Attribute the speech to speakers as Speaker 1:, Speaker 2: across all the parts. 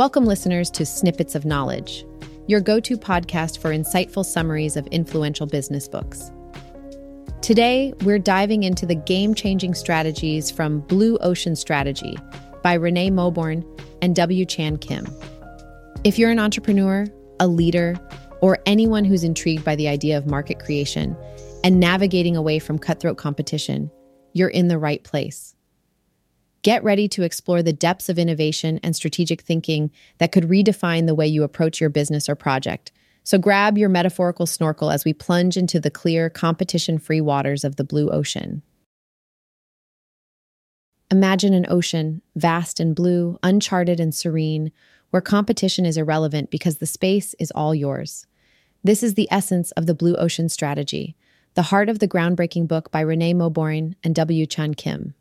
Speaker 1: Welcome, listeners, to Snippets of Knowledge, your go to podcast for insightful summaries of influential business books. Today, we're diving into the game changing strategies from Blue Ocean Strategy by Renee Mauborgne and W. Chan Kim. If you're an entrepreneur, a leader, or anyone who's intrigued by the idea of market creation and navigating away from cutthroat competition, you're in the right place. Get ready to explore the depths of innovation and strategic thinking that could redefine the way you approach your business or project. So grab your metaphorical snorkel as we plunge into the clear, competition free waters of the blue ocean. Imagine an ocean, vast and blue, uncharted and serene, where competition is irrelevant because the space is all yours. This is the essence of the Blue Ocean Strategy, the heart of the groundbreaking book by Renee Mauborgne and W. Chan Kim.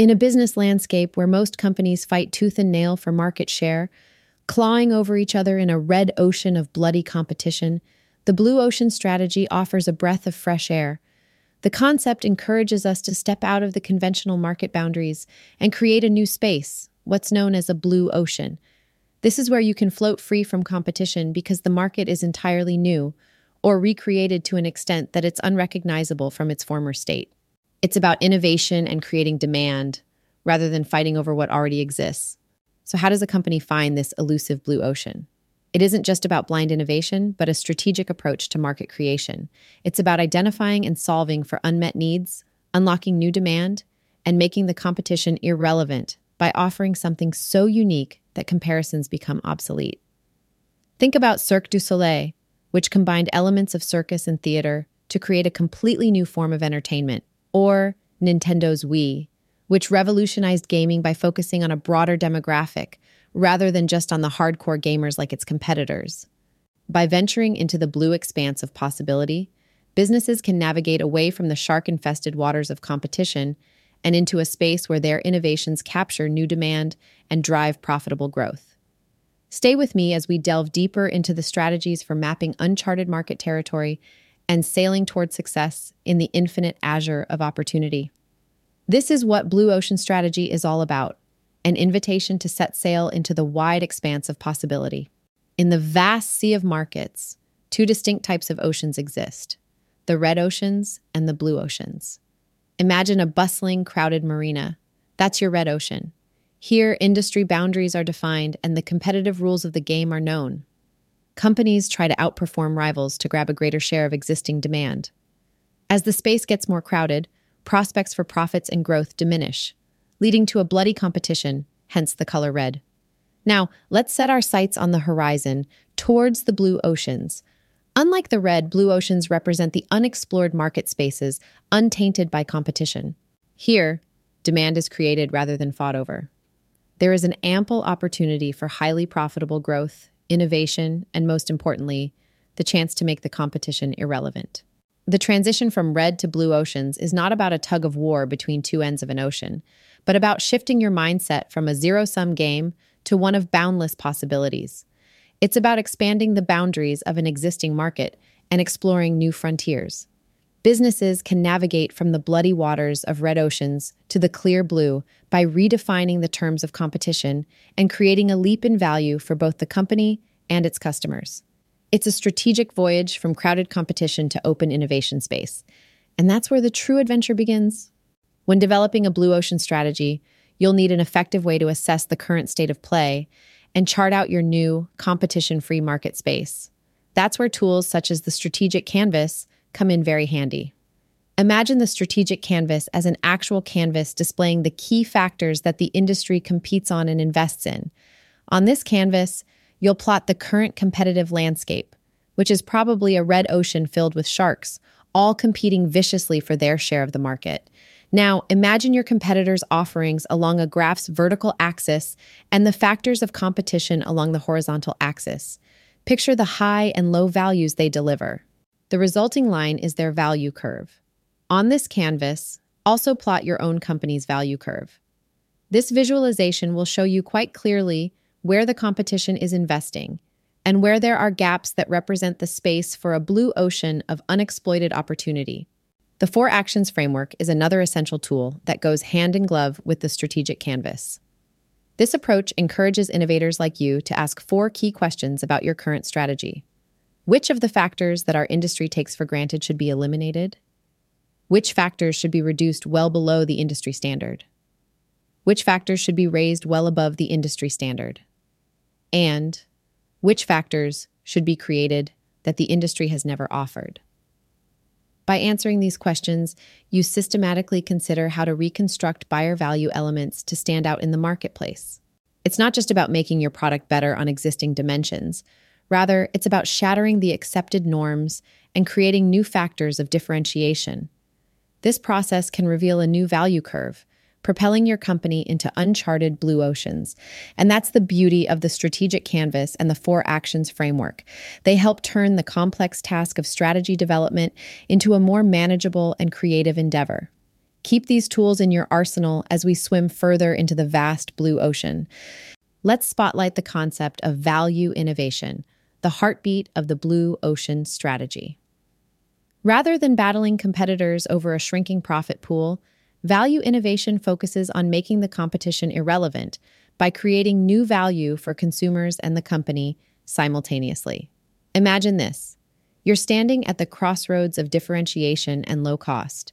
Speaker 1: In a business landscape where most companies fight tooth and nail for market share, clawing over each other in a red ocean of bloody competition, the Blue Ocean strategy offers a breath of fresh air. The concept encourages us to step out of the conventional market boundaries and create a new space, what's known as a blue ocean. This is where you can float free from competition because the market is entirely new or recreated to an extent that it's unrecognizable from its former state. It's about innovation and creating demand rather than fighting over what already exists. So, how does a company find this elusive blue ocean? It isn't just about blind innovation, but a strategic approach to market creation. It's about identifying and solving for unmet needs, unlocking new demand, and making the competition irrelevant by offering something so unique that comparisons become obsolete. Think about Cirque du Soleil, which combined elements of circus and theater to create a completely new form of entertainment or Nintendo's Wii, which revolutionized gaming by focusing on a broader demographic rather than just on the hardcore gamers like its competitors. By venturing into the blue expanse of possibility, businesses can navigate away from the shark infested waters of competition and into a space where their innovations capture new demand and drive profitable growth. Stay with me as we delve deeper into the strategies for mapping uncharted market territory and sailing toward success in the infinite azure of opportunity. This is what Blue Ocean Strategy is all about an invitation to set sail into the wide expanse of possibility. In the vast sea of markets, two distinct types of oceans exist the red oceans and the blue oceans. Imagine a bustling, crowded marina. That's your red ocean. Here, industry boundaries are defined and the competitive rules of the game are known. Companies try to outperform rivals to grab a greater share of existing demand. As the space gets more crowded, prospects for profits and growth diminish, leading to a bloody competition, hence the color red. Now, let's set our sights on the horizon towards the blue oceans. Unlike the red, blue oceans represent the unexplored market spaces untainted by competition. Here, demand is created rather than fought over. There is an ample opportunity for highly profitable growth innovation, and most importantly, the chance to make the competition irrelevant. The transition from red to blue oceans is not about a tug of war between two ends of an ocean, but about shifting your mindset from a zero sum game to one of boundless possibilities. It's about expanding the boundaries of an existing market and exploring new frontiers. Businesses can navigate from the bloody waters of red oceans to the clear blue by redefining the terms of competition and creating a leap in value for both the company and its customers. It's a strategic voyage from crowded competition to open innovation space. And that's where the true adventure begins. When developing a blue ocean strategy, you'll need an effective way to assess the current state of play and chart out your new competition free market space. That's where tools such as the strategic canvas come in very handy. Imagine the strategic canvas as an actual canvas displaying the key factors that the industry competes on and invests in. On this canvas, you'll plot the current competitive landscape, which is probably a red ocean filled with sharks, all competing viciously for their share of the market. Now, imagine your competitors' offerings along a graph's vertical axis and the factors of competition along the horizontal axis. Picture the high and low values they deliver. The resulting line is their value curve. On this canvas, also plot your own company's value curve. This visualization will show you quite clearly where the competition is investing and where there are gaps that represent the space for a blue ocean of unexploited opportunity. The Four Actions Framework is another essential tool that goes hand in glove with the strategic canvas. This approach encourages innovators like you to ask four key questions about your current strategy. Which of the factors that our industry takes for granted should be eliminated? Which factors should be reduced well below the industry standard? Which factors should be raised well above the industry standard? And which factors should be created that the industry has never offered? By answering these questions, you systematically consider how to reconstruct buyer value elements to stand out in the marketplace. It's not just about making your product better on existing dimensions. Rather, it's about shattering the accepted norms and creating new factors of differentiation. This process can reveal a new value curve, propelling your company into uncharted blue oceans. And that's the beauty of the strategic canvas and the four actions framework. They help turn the complex task of strategy development into a more manageable and creative endeavor. Keep these tools in your arsenal as we swim further into the vast blue ocean. Let's spotlight the concept of value innovation, the heartbeat of the blue ocean strategy. Rather than battling competitors over a shrinking profit pool, Value innovation focuses on making the competition irrelevant by creating new value for consumers and the company simultaneously. Imagine this you're standing at the crossroads of differentiation and low cost.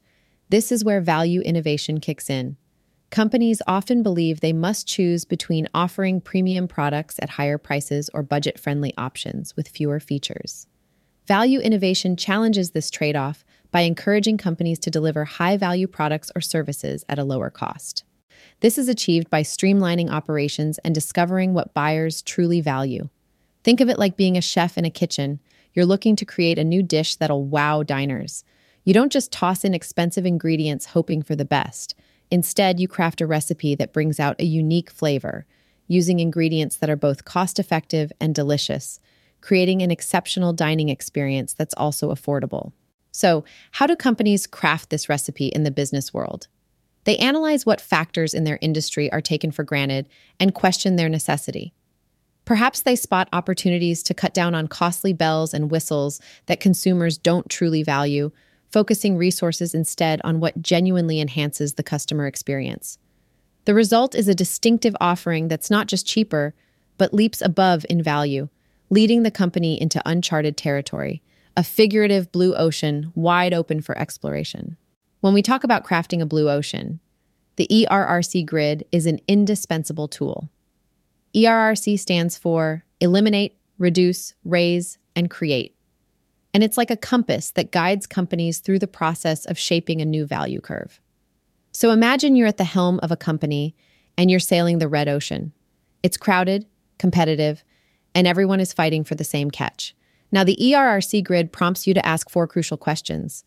Speaker 1: This is where value innovation kicks in. Companies often believe they must choose between offering premium products at higher prices or budget friendly options with fewer features. Value innovation challenges this trade off by encouraging companies to deliver high value products or services at a lower cost. This is achieved by streamlining operations and discovering what buyers truly value. Think of it like being a chef in a kitchen. You're looking to create a new dish that'll wow diners. You don't just toss in expensive ingredients hoping for the best. Instead, you craft a recipe that brings out a unique flavor, using ingredients that are both cost effective and delicious, creating an exceptional dining experience that's also affordable. So, how do companies craft this recipe in the business world? They analyze what factors in their industry are taken for granted and question their necessity. Perhaps they spot opportunities to cut down on costly bells and whistles that consumers don't truly value, focusing resources instead on what genuinely enhances the customer experience. The result is a distinctive offering that's not just cheaper, but leaps above in value, leading the company into uncharted territory a figurative blue ocean wide open for exploration. When we talk about crafting a blue ocean, the ERRC grid is an indispensable tool. ERRC stands for Eliminate, Reduce, Raise, and Create. And it's like a compass that guides companies through the process of shaping a new value curve. So imagine you're at the helm of a company and you're sailing the red ocean. It's crowded, competitive, and everyone is fighting for the same catch. Now, the ERRC grid prompts you to ask four crucial questions.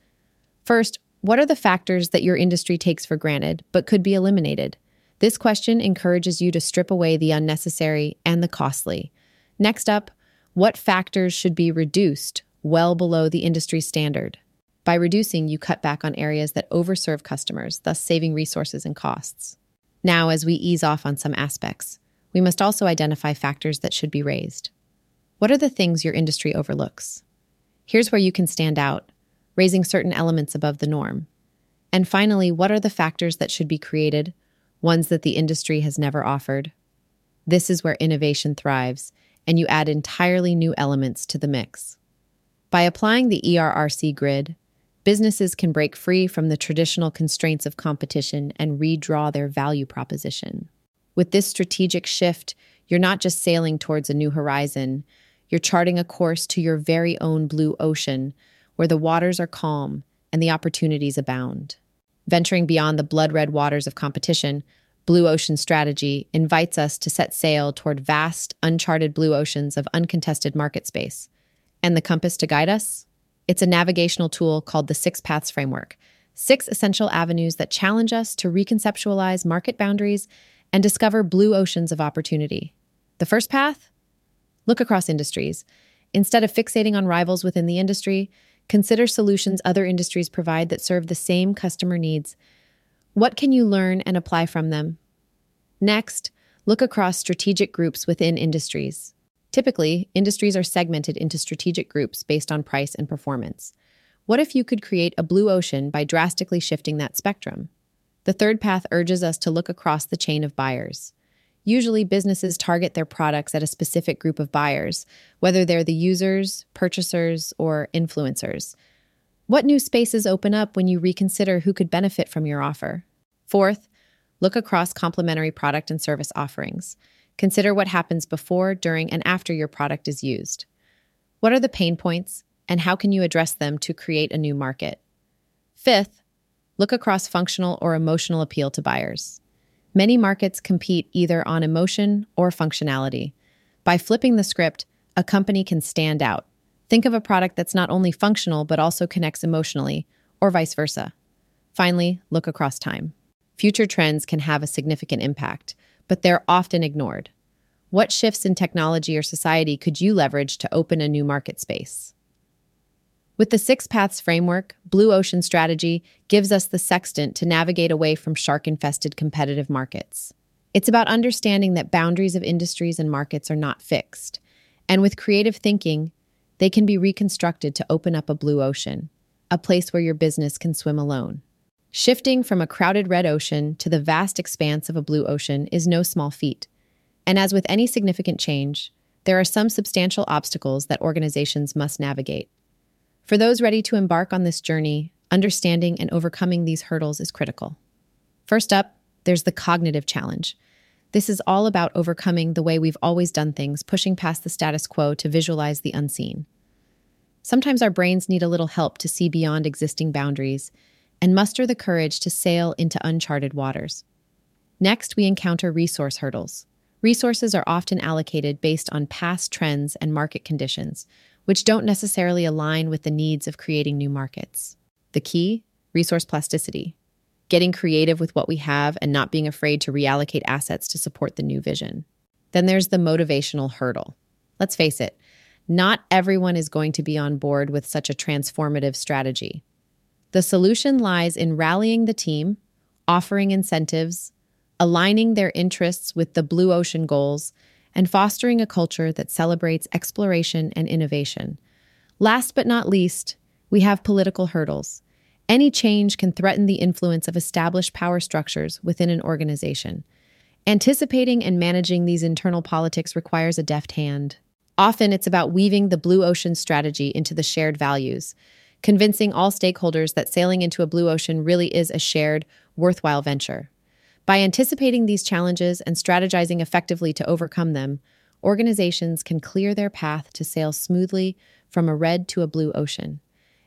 Speaker 1: First, what are the factors that your industry takes for granted but could be eliminated? This question encourages you to strip away the unnecessary and the costly. Next up, what factors should be reduced well below the industry standard? By reducing, you cut back on areas that overserve customers, thus saving resources and costs. Now, as we ease off on some aspects, we must also identify factors that should be raised. What are the things your industry overlooks? Here's where you can stand out, raising certain elements above the norm. And finally, what are the factors that should be created, ones that the industry has never offered? This is where innovation thrives, and you add entirely new elements to the mix. By applying the ERRC grid, businesses can break free from the traditional constraints of competition and redraw their value proposition. With this strategic shift, you're not just sailing towards a new horizon, you're charting a course to your very own blue ocean, where the waters are calm and the opportunities abound. Venturing beyond the blood red waters of competition, Blue Ocean Strategy invites us to set sail toward vast, uncharted blue oceans of uncontested market space. And the compass to guide us? It's a navigational tool called the Six Paths Framework six essential avenues that challenge us to reconceptualize market boundaries and discover blue oceans of opportunity. The first path? Look across industries. Instead of fixating on rivals within the industry, consider solutions other industries provide that serve the same customer needs. What can you learn and apply from them? Next, look across strategic groups within industries. Typically, industries are segmented into strategic groups based on price and performance. What if you could create a blue ocean by drastically shifting that spectrum? The third path urges us to look across the chain of buyers. Usually, businesses target their products at a specific group of buyers, whether they're the users, purchasers, or influencers. What new spaces open up when you reconsider who could benefit from your offer? Fourth, look across complementary product and service offerings. Consider what happens before, during, and after your product is used. What are the pain points, and how can you address them to create a new market? Fifth, look across functional or emotional appeal to buyers. Many markets compete either on emotion or functionality. By flipping the script, a company can stand out. Think of a product that's not only functional but also connects emotionally, or vice versa. Finally, look across time. Future trends can have a significant impact, but they're often ignored. What shifts in technology or society could you leverage to open a new market space? With the Six Paths framework, Blue Ocean Strategy gives us the sextant to navigate away from shark infested competitive markets. It's about understanding that boundaries of industries and markets are not fixed, and with creative thinking, they can be reconstructed to open up a blue ocean, a place where your business can swim alone. Shifting from a crowded red ocean to the vast expanse of a blue ocean is no small feat. And as with any significant change, there are some substantial obstacles that organizations must navigate. For those ready to embark on this journey, understanding and overcoming these hurdles is critical. First up, there's the cognitive challenge. This is all about overcoming the way we've always done things, pushing past the status quo to visualize the unseen. Sometimes our brains need a little help to see beyond existing boundaries and muster the courage to sail into uncharted waters. Next, we encounter resource hurdles. Resources are often allocated based on past trends and market conditions, which don't necessarily align with the needs of creating new markets. The key resource plasticity, getting creative with what we have and not being afraid to reallocate assets to support the new vision. Then there's the motivational hurdle. Let's face it, not everyone is going to be on board with such a transformative strategy. The solution lies in rallying the team, offering incentives, aligning their interests with the blue ocean goals, and fostering a culture that celebrates exploration and innovation. Last but not least, we have political hurdles. Any change can threaten the influence of established power structures within an organization. Anticipating and managing these internal politics requires a deft hand. Often it's about weaving the blue ocean strategy into the shared values, convincing all stakeholders that sailing into a blue ocean really is a shared, worthwhile venture. By anticipating these challenges and strategizing effectively to overcome them, organizations can clear their path to sail smoothly from a red to a blue ocean.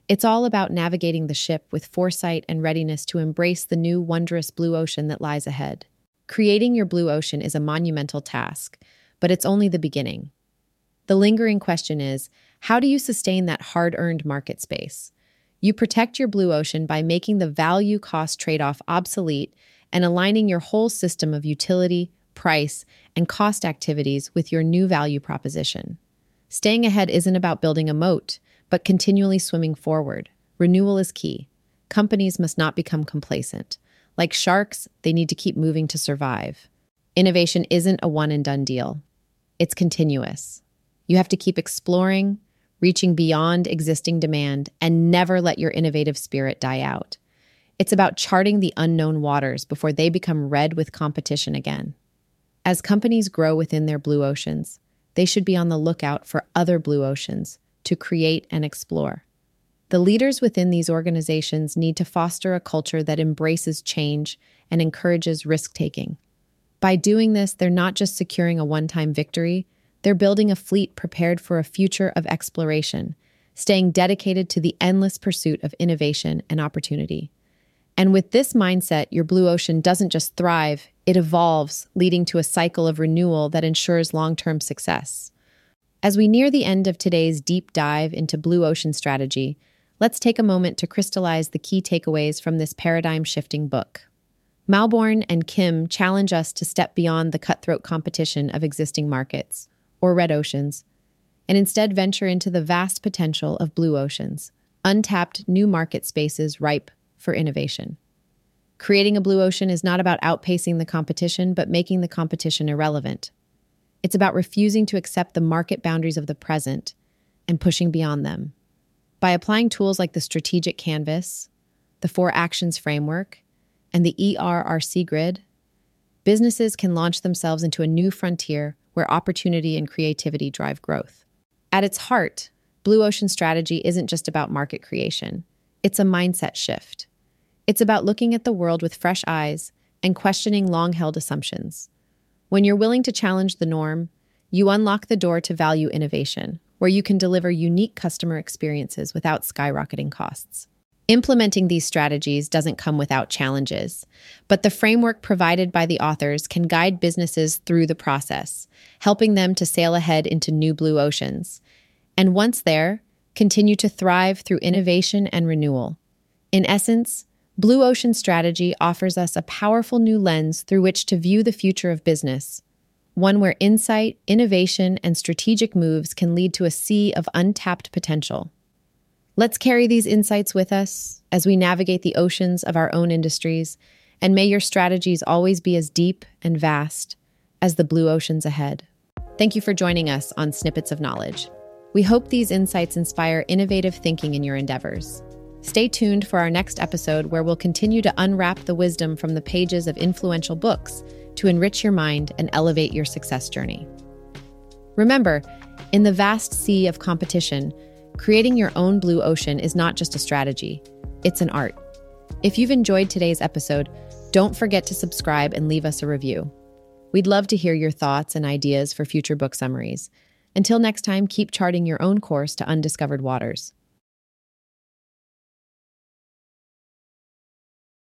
Speaker 1: It's all about navigating the ship with foresight and readiness to embrace the new wondrous blue ocean that lies ahead. Creating your blue ocean is a monumental task, but it's only the beginning. The lingering question is how do you sustain that hard earned market space? You protect your blue ocean by making the value cost trade off obsolete and aligning your whole system of utility, price, and cost activities with your new value proposition. Staying ahead isn't about building a moat, but continually swimming forward. Renewal is key. Companies must not become complacent. Like sharks, they need to keep moving to survive. Innovation isn't a one and done deal, it's continuous. You have to keep exploring, reaching beyond existing demand, and never let your innovative spirit die out. It's about charting the unknown waters before they become red with competition again. As companies grow within their blue oceans, they should be on the lookout for other blue oceans to create and explore. The leaders within these organizations need to foster a culture that embraces change and encourages risk taking. By doing this, they're not just securing a one time victory, they're building a fleet prepared for a future of exploration, staying dedicated to the endless pursuit of innovation and opportunity. And with this mindset, your blue ocean doesn't just thrive, it evolves, leading to a cycle of renewal that ensures long term success. As we near the end of today's deep dive into blue ocean strategy, let's take a moment to crystallize the key takeaways from this paradigm shifting book. Mauborgne and Kim challenge us to step beyond the cutthroat competition of existing markets, or red oceans, and instead venture into the vast potential of blue oceans, untapped new market spaces ripe for innovation. Creating a blue ocean is not about outpacing the competition, but making the competition irrelevant. It's about refusing to accept the market boundaries of the present and pushing beyond them. By applying tools like the strategic canvas, the four actions framework, and the ERRC grid, businesses can launch themselves into a new frontier where opportunity and creativity drive growth. At its heart, Blue Ocean strategy isn't just about market creation, it's a mindset shift. It's about looking at the world with fresh eyes and questioning long held assumptions. When you're willing to challenge the norm, you unlock the door to value innovation, where you can deliver unique customer experiences without skyrocketing costs. Implementing these strategies doesn't come without challenges, but the framework provided by the authors can guide businesses through the process, helping them to sail ahead into new blue oceans. And once there, continue to thrive through innovation and renewal. In essence, Blue Ocean Strategy offers us a powerful new lens through which to view the future of business, one where insight, innovation, and strategic moves can lead to a sea of untapped potential. Let's carry these insights with us as we navigate the oceans of our own industries, and may your strategies always be as deep and vast as the blue oceans ahead. Thank you for joining us on Snippets of Knowledge. We hope these insights inspire innovative thinking in your endeavors. Stay tuned for our next episode where we'll continue to unwrap the wisdom from the pages of influential books to enrich your mind and elevate your success journey. Remember, in the vast sea of competition, Creating your own blue ocean is not just a strategy, it's an art. If you've enjoyed today's episode, don't forget to subscribe and leave us a review. We'd love to hear your thoughts and ideas for future book summaries. Until next time, keep charting your own course to undiscovered waters.